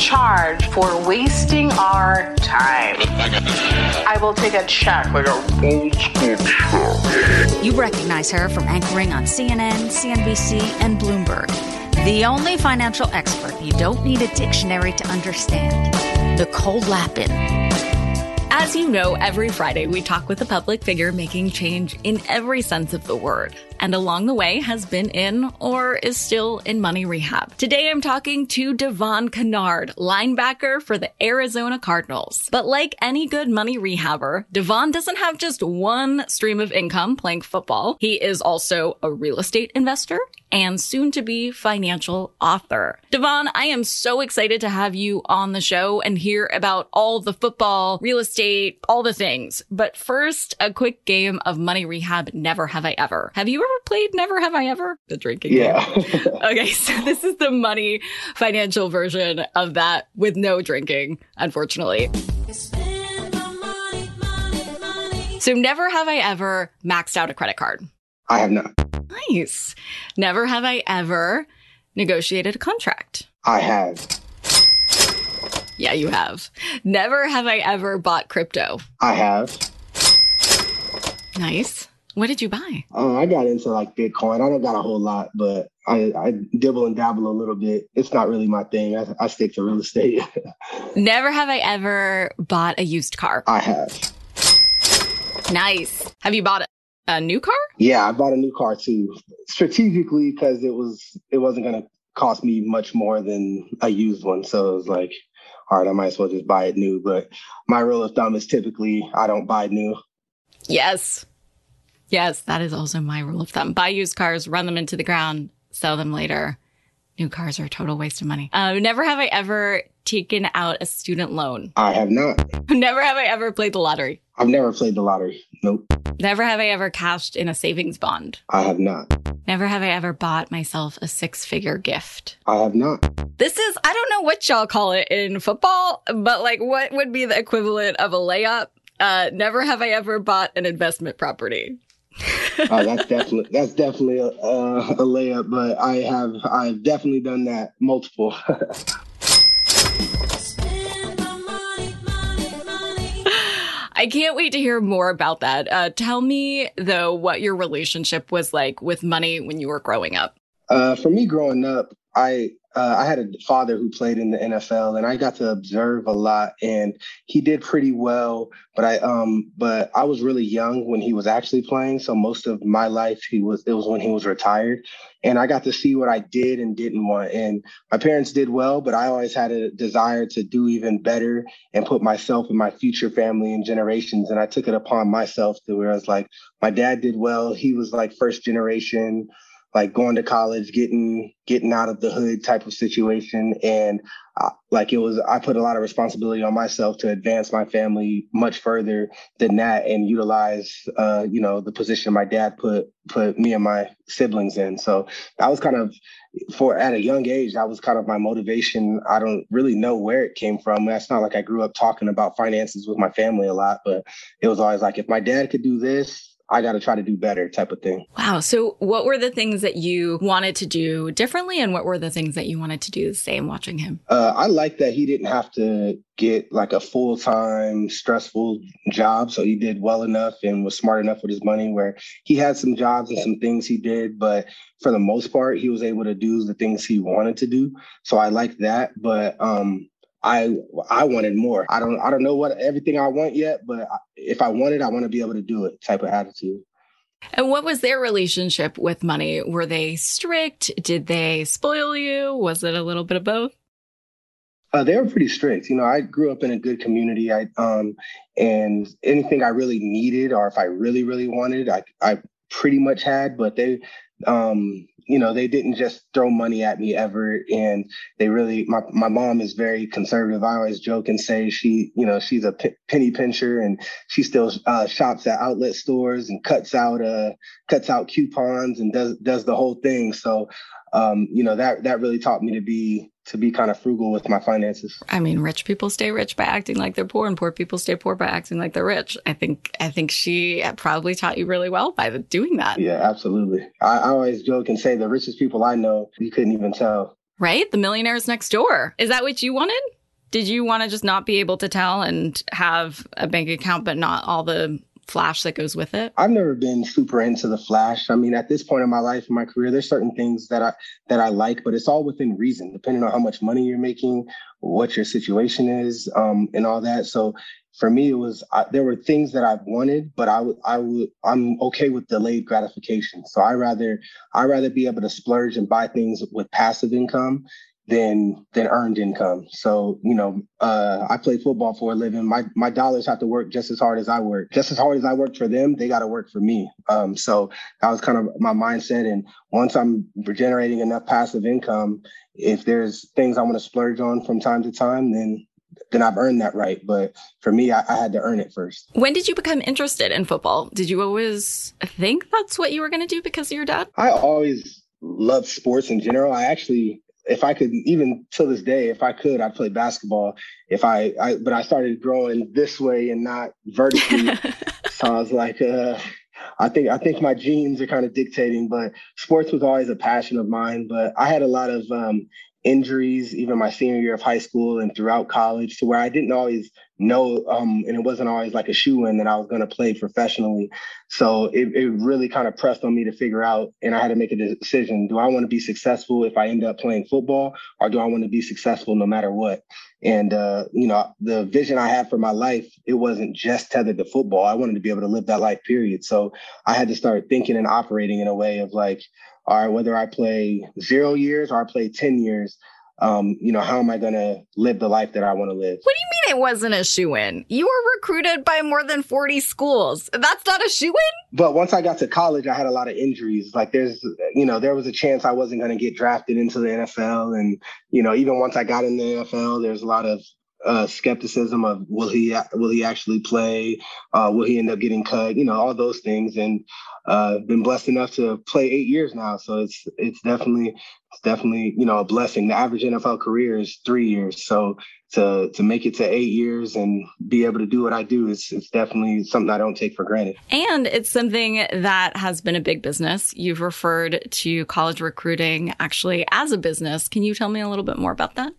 Charge for wasting our time. I will take a check like a old school check. You recognize her from anchoring on CNN, CNBC, and Bloomberg. The only financial expert you don't need a dictionary to understand. Nicole Lapin. As you know, every Friday we talk with a public figure making change in every sense of the word. And along the way has been in or is still in money rehab. Today I'm talking to Devon Kennard, linebacker for the Arizona Cardinals. But like any good money rehabber, Devon doesn't have just one stream of income playing football. He is also a real estate investor and soon to be financial author. Devon, I am so excited to have you on the show and hear about all the football, real estate, all the things. But first, a quick game of money rehab. Never have I ever. Have you ever played Never Have I Ever? The drinking Yeah. game. okay. So this is the money financial version of that with no drinking, unfortunately. So never have I ever maxed out a credit card. I have not. Nice. Never have I ever negotiated a contract. I have. Yeah, you have. Never have I ever bought crypto. I have. Nice. What did you buy? Uh, I got into like Bitcoin. I don't got a whole lot, but I, I dibble and dabble a little bit. It's not really my thing. I, I stick to real estate. Never have I ever bought a used car. I have. Nice. Have you bought a, new car? Yeah, I bought a new car too, strategically because it was it wasn't gonna cost me much more than a used one. So it was like, all right, I might as well just buy it new. But my rule of thumb is typically I don't buy new. Yes. Yes, that is also my rule of thumb. Buy used cars, run them into the ground, sell them later. New cars are a total waste of money. Uh, never have I ever taken out a student loan. I have not. Never have I ever played the lottery. I've never played the lottery. Nope. Never have I ever cashed in a savings bond. I have not. Never have I ever bought myself a six figure gift. I have not. This is, I don't know what y'all call it in football, but like what would be the equivalent of a layup? Uh, never have I ever bought an investment property. Uh, that's definitely that's definitely a, uh, a layup, but I have I've definitely done that multiple. I can't wait to hear more about that. Uh, tell me, though, what your relationship was like with money when you were growing up. Uh, for me, growing up, I uh, I had a father who played in the NFL, and I got to observe a lot. And he did pretty well, but I um but I was really young when he was actually playing. So most of my life, he was it was when he was retired, and I got to see what I did and didn't want. And my parents did well, but I always had a desire to do even better and put myself and my future family and generations. And I took it upon myself to where I was like, my dad did well. He was like first generation like going to college, getting getting out of the hood type of situation, and uh, like it was, I put a lot of responsibility on myself to advance my family much further than that, and utilize, uh, you know, the position my dad put put me and my siblings in. So that was kind of for at a young age, that was kind of my motivation. I don't really know where it came from. That's not like I grew up talking about finances with my family a lot, but it was always like if my dad could do this, I got to try to do better type of thing. Wow. So, what were the things that you wanted to do differently, and what were the things that you wanted to do the same watching him? Uh, I like that he didn't have to get like a full time, stressful job. So, he did well enough and was smart enough with his money where he had some jobs and some things he did, but for the most part, he was able to do the things he wanted to do. So, I like that. But, um, I I wanted more. I don't I don't know what everything I want yet, but if I want it, I want to be able to do it. Type of attitude. And what was their relationship with money? Were they strict? Did they spoil you? Was it a little bit of both? Uh, they were pretty strict. You know, I grew up in a good community. I um, and anything I really needed, or if I really really wanted, I I pretty much had. But they um, you know, they didn't just throw money at me ever. And they really, my, my mom is very conservative. I always joke and say she, you know, she's a p- penny pincher and she still uh, shops at outlet stores and cuts out, uh, cuts out coupons and does, does the whole thing. So, um, you know, that, that really taught me to be to be kind of frugal with my finances. I mean, rich people stay rich by acting like they're poor, and poor people stay poor by acting like they're rich. I think I think she probably taught you really well by doing that. Yeah, absolutely. I, I always joke and say the richest people I know, you couldn't even tell. Right, the millionaires next door. Is that what you wanted? Did you want to just not be able to tell and have a bank account, but not all the flash that goes with it? I've never been super into the flash. I mean, at this point in my life, in my career, there's certain things that I that I like, but it's all within reason, depending on how much money you're making, what your situation is, um, and all that. So for me, it was I, there were things that I've wanted, but I would I would I'm okay with delayed gratification. So I rather I rather be able to splurge and buy things with passive income than than earned income. So you know, uh, I play football for a living. My my dollars have to work just as hard as I work. Just as hard as I work for them, they got to work for me. Um, so that was kind of my mindset. And once I'm generating enough passive income, if there's things I want to splurge on from time to time, then then I've earned that right. But for me, I, I, had to earn it first. When did you become interested in football? Did you always think that's what you were going to do because of your dad? I always loved sports in general. I actually if I could even to this day, if I could, I'd play basketball. If I, I but I started growing this way and not vertically. so I was like, uh, I think I think my genes are kind of dictating, but sports was always a passion of mine. But I had a lot of um, injuries, even my senior year of high school and throughout college, to where I didn't always know, um, and it wasn't always like a shoe in that I was going to play professionally. So it, it really kind of pressed on me to figure out, and I had to make a decision: Do I want to be successful if I end up playing football, or do I want to be successful no matter what? And uh, you know, the vision I had for my life, it wasn't just tethered to football. I wanted to be able to live that life, period. So I had to start thinking and operating in a way of like, all right, whether I play zero years or I play 10 years, um, you know, how am I going to live the life that I want to live? What do you mean it wasn't a shoe in? You were recruited by more than 40 schools. That's not a shoe in? But once I got to college, I had a lot of injuries. Like there's, you know, there was a chance I wasn't going to get drafted into the NFL. And, you know, even once I got in the NFL, there's a lot of uh, skepticism of will he will he actually play? Uh, will he end up getting cut? You know, all those things. And uh, been blessed enough to play eight years now, so it's it's definitely it's definitely you know a blessing. The average NFL career is three years, so to to make it to eight years and be able to do what I do is it's definitely something I don't take for granted. And it's something that has been a big business. You've referred to college recruiting actually as a business. Can you tell me a little bit more about that?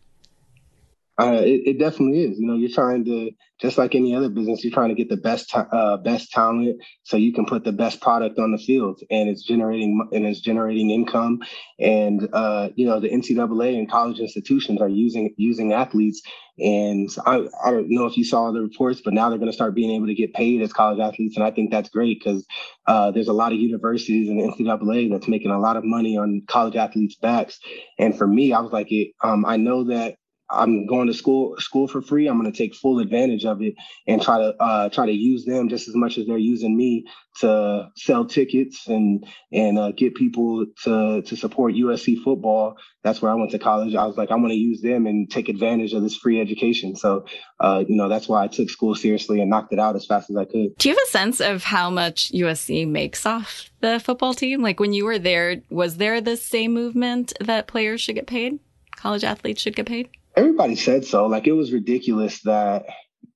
Uh, it, it, definitely is. You know, you're trying to just like any other business, you're trying to get the best uh, best talent so you can put the best product on the field, and it's generating and it's generating income. And uh, you know, the NCAA and college institutions are using using athletes. And I, I don't know if you saw the reports, but now they're going to start being able to get paid as college athletes, and I think that's great because uh, there's a lot of universities in the NCAA that's making a lot of money on college athletes' backs. And for me, I was like, it, um, I know that I'm going to school school for free. I'm going to take full advantage of it and try to uh, try to use them just as much as they're using me to sell tickets and and uh, get people to to support USC football. That's where I went to college. I was like, I'm going to use them and take advantage of this free education. So, uh, you know, that's why I took school seriously and knocked it out as fast as I could. Do you have a sense of how much USC makes off the football team? Like when you were there, was there the same movement that players should get paid? College athletes should get paid? Everybody said so. Like it was ridiculous that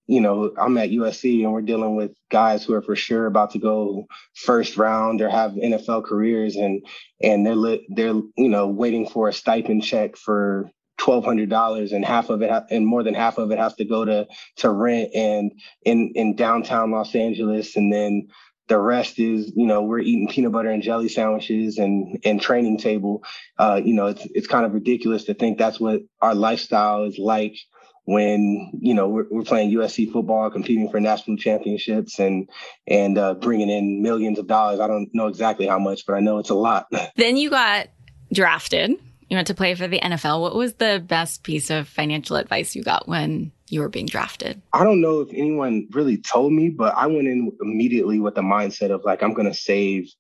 you know, I'm at USC and we're dealing with guys who are for sure about to go first round or have NFL careers and and they're li- they're you know waiting for a stipend check for twelve hundred dollars and half of it ha- and more than half of it has to go to to rent and in in downtown Los Angeles and then the rest is you know we're eating peanut butter and jelly sandwiches and and training table uh, you know it's it's kind of ridiculous to think that's what our lifestyle is like when you know we're, we're playing USC football, competing for national championships, and and uh, bringing in millions of dollars. I don't know exactly how much, but I know it's a lot. then you got drafted. You went to play for the NFL. What was the best piece of financial advice you got when you were being drafted? I don't know if anyone really told me, but I went in immediately with the mindset of like I'm going to save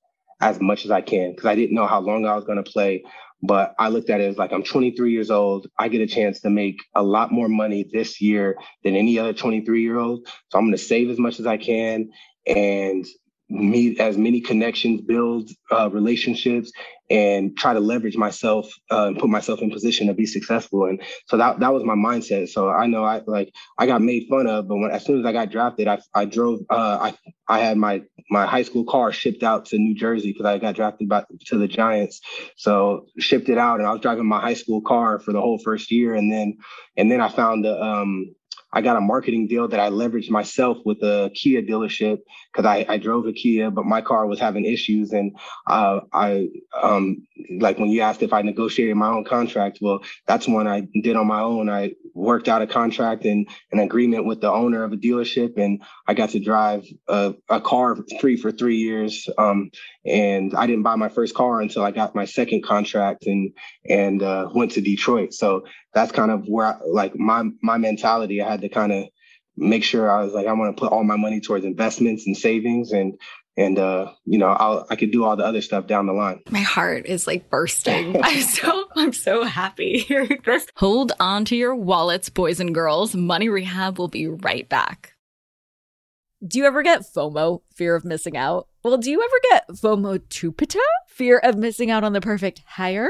as much as I can because I didn't know how long I was going to play. But I looked at it as like I'm 23 years old. I get a chance to make a lot more money this year than any other 23 year old. So I'm going to save as much as I can and meet as many connections, build uh, relationships, and try to leverage myself uh, and put myself in position to be successful. And so that that was my mindset. So I know I like I got made fun of, but when as soon as I got drafted, I I drove uh, I I had my my high school car shipped out to New Jersey because I got drafted by to the Giants. So shipped it out, and I was driving my high school car for the whole first year, and then and then I found the um I got a marketing deal that I leveraged myself with a Kia dealership because I, I drove a Kia, but my car was having issues. And uh, I, um, like when you asked if I negotiated my own contract, well, that's one I did on my own. I worked out a contract and an agreement with the owner of a dealership, and I got to drive a, a car free for three years. Um, and I didn't buy my first car until I got my second contract and and uh, went to Detroit. So that's kind of where I, like my my mentality. I had to kind of make sure I was like I want to put all my money towards investments and savings and and uh, you know I'll, I could do all the other stuff down the line. My heart is like bursting. I'm so I'm so happy hearing this. Hold on to your wallets, boys and girls. Money Rehab will be right back. Do you ever get FOMO, fear of missing out? Well, do you ever get FOMO tupita, fear of missing out on the perfect hire?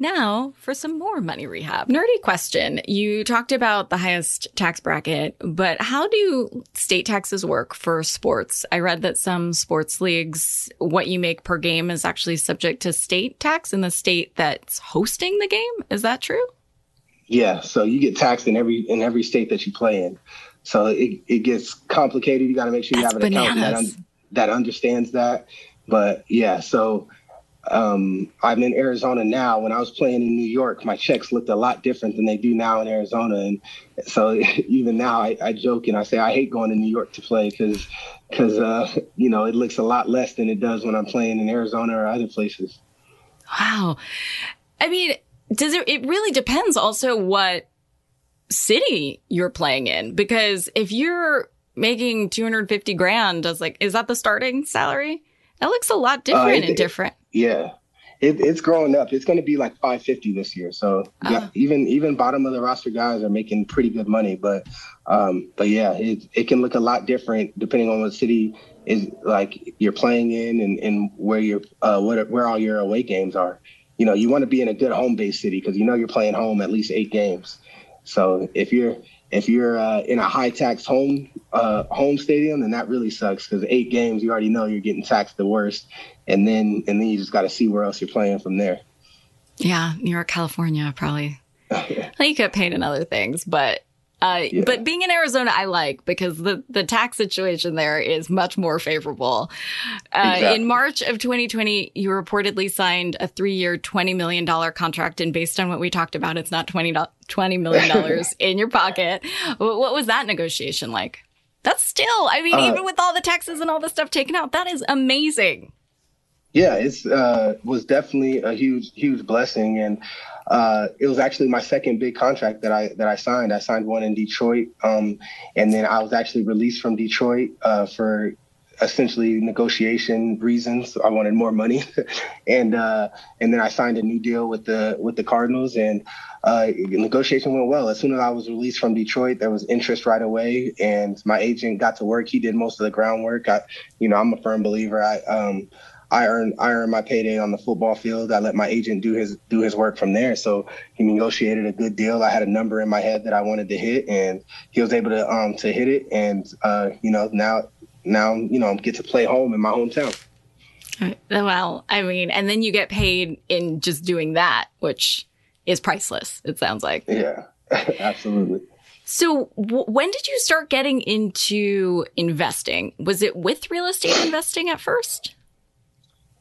Now for some more money rehab. Nerdy question. You talked about the highest tax bracket, but how do state taxes work for sports? I read that some sports leagues, what you make per game is actually subject to state tax in the state that's hosting the game. Is that true? Yeah. So you get taxed in every in every state that you play in. So it, it gets complicated. You got to make sure you That's have an accountant that, un- that understands that. But yeah, so um, I'm in Arizona now. When I was playing in New York, my checks looked a lot different than they do now in Arizona. And so even now, I, I joke and I say I hate going to New York to play because because uh, you know it looks a lot less than it does when I'm playing in Arizona or other places. Wow. I mean, does it, it really depends also what city you're playing in because if you're making 250 grand as like, is that the starting salary? That looks a lot different it- and different. Yeah. It, it's growing up. It's going to be like 550 this year. So yeah, Oh. even even bottom of the roster guys are making pretty good money. But um, but yeah, it, it can look a lot different depending on what city is like you're playing in and, and where you're uh, what where all your away games are. You know, you want to be in a good home base city because you know you're playing home at least eight games. So if you're if you're uh, in a high tax home uh, home stadium, then that really sucks because eight games you already know you're getting taxed the worst, and then and then you just got to see where else you're playing from there. Yeah. New York, California, probably. you get paid in other things, but uh, Yeah. but being in Arizona, I like because the, the tax situation there is much more favorable. Uh, Exactly. In March of 2020, you reportedly signed a three year, $20 million contract. And based on what we talked about, it's not $20, $20 million in your pocket. What, was that negotiation like? That's still, I mean, Uh, even with all the taxes and all the stuff taken out, that is amazing. Yeah, it's uh, was definitely a huge, huge blessing, and uh, it was actually my second big contract that I that I signed. I signed one in Detroit, um, and then I was actually released from Detroit uh, for essentially negotiation reasons. I wanted more money, and uh, and then I signed a new deal with the with the Cardinals, and uh, negotiation went well. As soon as I was released from Detroit, there was interest right away, and my agent got to work. He did most of the groundwork. I, you know, I'm a firm believer. I um, I earn I earn my payday on the football field. I let my agent do his do his work from there. So he negotiated a good deal. I had a number in my head that I wanted to hit, and he was able to um to hit it. And uh, you know now now you know get to play home in my hometown. Well, I mean, and then you get paid in just doing that, which is priceless, it sounds like. Yeah, absolutely. So, w- when did you start getting into investing? Was it with real estate investing at first?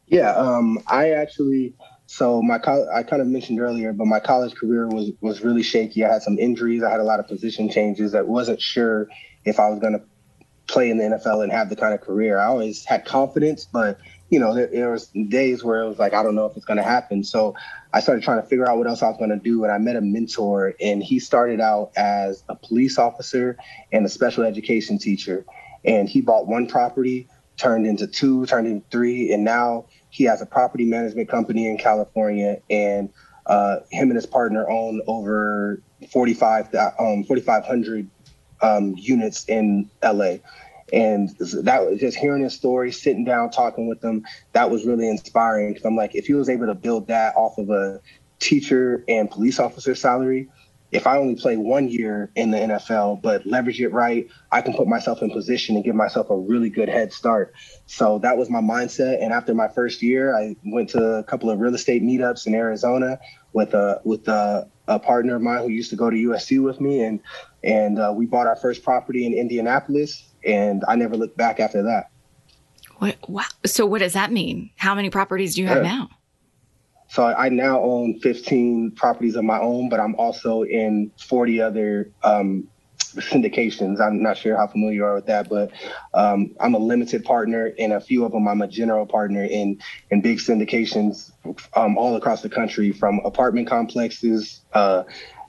Yeah, um, I actually. So my col- I kind of mentioned earlier, but my college career was was really shaky. I had some injuries. I had a lot of position changes. I wasn't sure if I was going to play in the NFL and have the kind of career. I always had confidence, but you know, there, there was days where it was like I don't know if it's going to happen. So I started trying to figure out what else I was going to do, and I met a mentor, and he started out as a police officer and a special education teacher, and he bought one property, turned into two, turned into three, and now he has a property management company in California, and uh, him and his partner own over 45, um, 4,500 um, units in LA. And that was just hearing his story, sitting down, talking with him. That was really inspiring because I'm like, if he was able to build that off of a teacher and police officer salary, if I only play one year in the NFL, but leverage it right, I can put myself in position and give myself a really good head start. So that was my mindset. And after my first year, I went to a couple of real estate meetups in Arizona with a with a, a partner of mine who used to go to USC with me, and and uh, we bought our first property in Indianapolis. And I never looked back after that. What? Wow. So, what does that mean? How many properties do you have Yeah. now? So I now own 15 properties of my own, but I'm also in 40 other um, syndications. I'm not sure how familiar you are with that, but um, I'm a limited partner in a few of them. I'm a general partner in in big syndications um, all across the country, from apartment complexes, uh,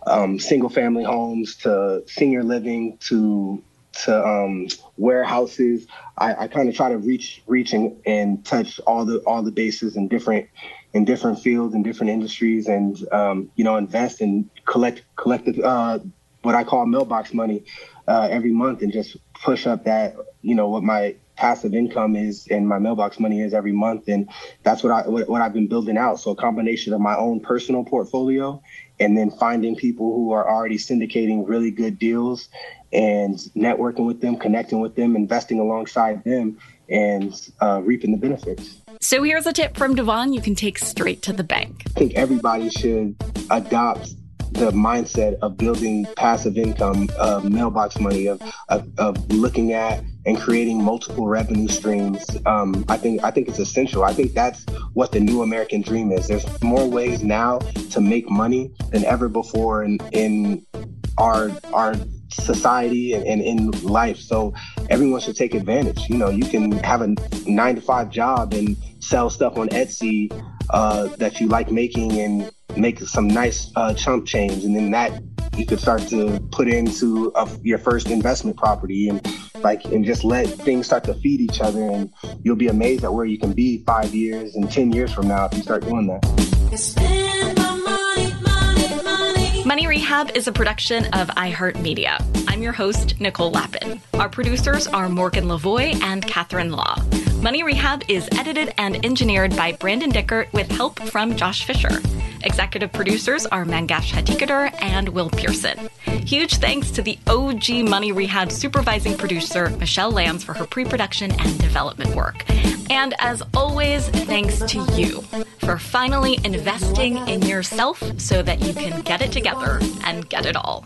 um, single family homes to senior living to to um, warehouses. I, I kind of try to reach reach and, and touch all the all the bases and different in different fields and different industries, and um, you know invest and collect collect the, uh, what I call mailbox money uh, every month, and just push up that you know what my passive income is and my mailbox money is every month. And that's what I what, what I've been building out. So a combination of my own personal portfolio and then finding people who are already syndicating really good deals and networking with them connecting with them investing alongside them and uh, reaping the benefits so here's a tip from Devon you can take straight to the bank. I think everybody should adopt the mindset of building passive income, uh, mailbox money, of, of, of looking at and creating multiple revenue streams. Um, I think I think it's essential. I think that's what the new American dream is. There's more ways now to make money than ever before in in our our society and, and in life. So everyone should take advantage. You know, you can have a nine to five job and sell stuff on Etsy uh, that you like making and make some nice uh, chump change, and then that you could start to put into a, your first investment property and like and just let things start to feed each other and you'll be amazed at where you can be five years and ten years from now if you start doing that money rehab is a production of iheartmedia i'm your host nicole Lapin. our producers are morgan lavoy and catherine law money rehab is edited and engineered by brandon dickert with help from josh fisher Executive producers are Mangesh Hattikudur and Will Pearson. Huge thanks to the OG Money Rehab supervising producer, Michelle Lambs, for her pre production and development work. And as always, thanks to you for finally investing in yourself so that you can get it together and get it all.